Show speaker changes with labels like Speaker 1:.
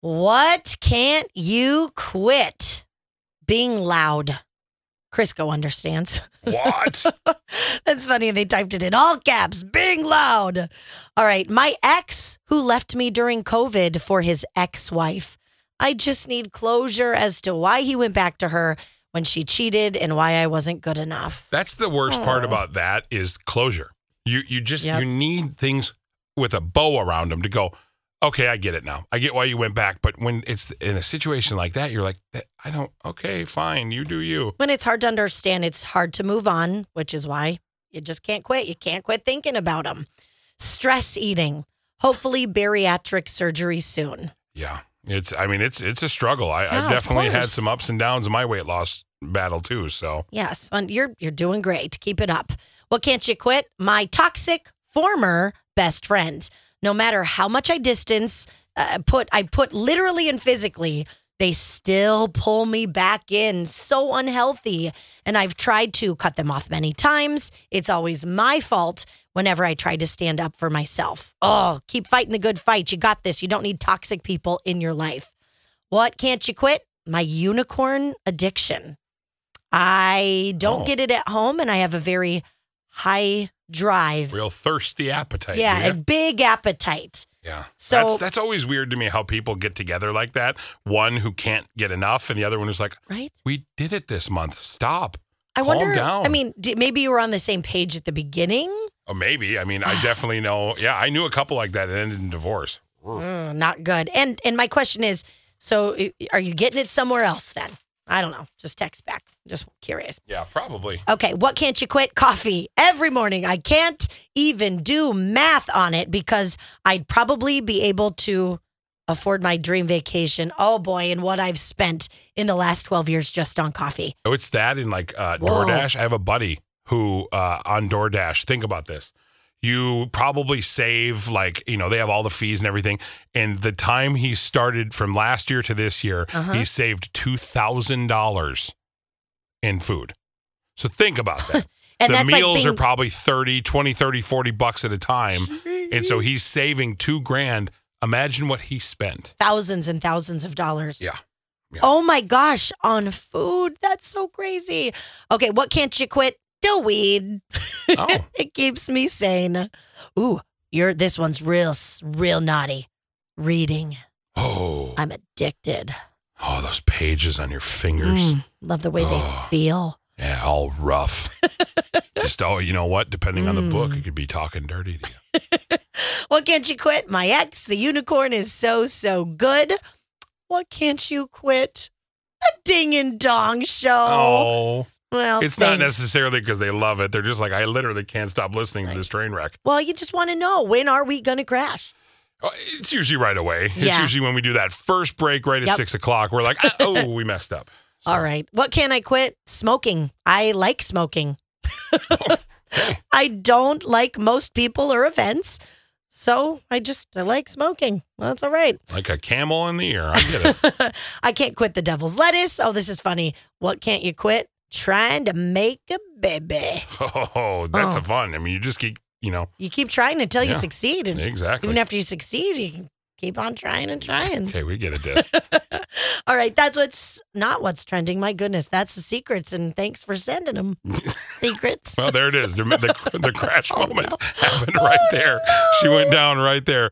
Speaker 1: What can't you quit? Being loud. Crisco understands.
Speaker 2: What?
Speaker 1: That's funny. And they typed it in all caps, being loud. All right. My ex, who left me during COVID for his ex wife, I just need closure as to why he went back to her when she cheated and why I wasn't good enough.
Speaker 2: That's the worst part about that is closure. You you just
Speaker 1: Yep.
Speaker 2: you need things with a bow around them to go. Okay, I get it now. I get why you went back, but when it's in a situation like that, you're like, I don't. Okay, fine, you do you.
Speaker 1: When it's hard to understand, it's hard to move on, which is why you just can't quit. You can't quit thinking about them. Stress eating. Hopefully, bariatric surgery soon.
Speaker 2: Yeah, it's. I mean, it's it's a struggle. I,
Speaker 1: Yeah,
Speaker 2: I've definitely had some ups and downs in my weight loss battle too. So
Speaker 1: Yes, and you're you're doing great. Keep it up. What can't you quit? My toxic former best friend. No matter how much I distance, uh, put I put literally and physically, they still pull me back in. So unhealthy, and I've tried to cut them off many times. It's always my fault whenever I try to stand up for myself. Oh, keep fighting the good fight. You got this. You don't need toxic people in your life. What can't you quit? My unicorn addiction. I don't
Speaker 2: Oh.
Speaker 1: get it at home and I have a very high drive.
Speaker 2: real thirsty appetite.
Speaker 1: yeah,
Speaker 2: ya?
Speaker 1: a big appetite.
Speaker 2: Yeah.
Speaker 1: So-
Speaker 2: that's that's always weird to me how people get together like that. One who can't get enough and the other one who's like,
Speaker 1: Right?
Speaker 2: "We did it this month. Stop."
Speaker 1: I
Speaker 2: Calm
Speaker 1: wonder.
Speaker 2: down.
Speaker 1: I mean, d- maybe you were on the same page at the beginning.
Speaker 2: Oh, maybe. I mean, I definitely know. Yeah, I knew a couple like that. It ended in divorce.
Speaker 1: Mm, not good. And and my question is, so are you getting it somewhere else then? I don't know. Just text back. Just curious.
Speaker 2: Yeah, probably.
Speaker 1: Okay, what can't you quit? Coffee every morning. I can't even do math on it because I'd probably be able to afford my dream vacation. Oh boy, and what I've spent in the last 12 years just on coffee.
Speaker 2: Oh, it's that in like uh. DoorDash. I have a buddy who uh, on DoorDash. Think about this. You probably save like you know they have all the fees and everything. And the time he started from last year to this year,
Speaker 1: Uh-huh.
Speaker 2: he saved two thousand dollars in food. So think about that.
Speaker 1: And
Speaker 2: the meals
Speaker 1: like being,
Speaker 2: are probably 30, 20, 30, 40 bucks at a time. And so he's saving two grand. Imagine what he spent.
Speaker 1: thousands and thousands of dollars.
Speaker 2: Yeah. Yeah.
Speaker 1: Oh my gosh, on food. That's so crazy. Okay, what can't you quit? Do weed.
Speaker 2: Oh.
Speaker 1: it keeps me sane. Ooh, you're this one's real real naughty. Reading.
Speaker 2: Oh,
Speaker 1: I'm addicted.
Speaker 2: Oh, those pages on your fingers.
Speaker 1: Mm, love the way
Speaker 2: Oh.
Speaker 1: they feel.
Speaker 2: Yeah, all rough. Just oh, you know what? Depending on the book, it could be talking dirty to you.
Speaker 1: What can't you quit? My ex, the unicorn, is so, so good. What can't you quit? A ding and dong show.
Speaker 2: Oh,
Speaker 1: well,
Speaker 2: it's not necessarily because they love it. They're just like, I literally can't stop listening to this train wreck.
Speaker 1: Well, you just want to know when are we going to crash?
Speaker 2: Oh, It's usually right away. It's
Speaker 1: Yeah.
Speaker 2: usually when we do that first break right at
Speaker 1: Yep.
Speaker 2: six o'clock. We're like, ah, oh, we messed up. So,
Speaker 1: All right. What can I quit? Smoking. I like smoking.
Speaker 2: okay.
Speaker 1: I don't like most people or events. So I just I like smoking. Well, that's all right.
Speaker 2: Like a camel in the ear. I get it.
Speaker 1: I can't quit the devil's lettuce. Oh, this is funny. What can't you quit? Trying to make a baby.
Speaker 2: Oh, that's
Speaker 1: Oh.
Speaker 2: the fun. I mean, you just keep, you know,
Speaker 1: You keep trying until you succeed. And
Speaker 2: exactly.
Speaker 1: even after you succeed, you keep on trying and trying.
Speaker 2: okay, we get it, Des.
Speaker 1: All right. That's what's not what's trending. My goodness. That's the secrets. And thanks for sending them. secrets.
Speaker 2: Well, there it is. The, the, the crash
Speaker 1: Oh,
Speaker 2: moment
Speaker 1: no.
Speaker 2: happened right there. She went down right there.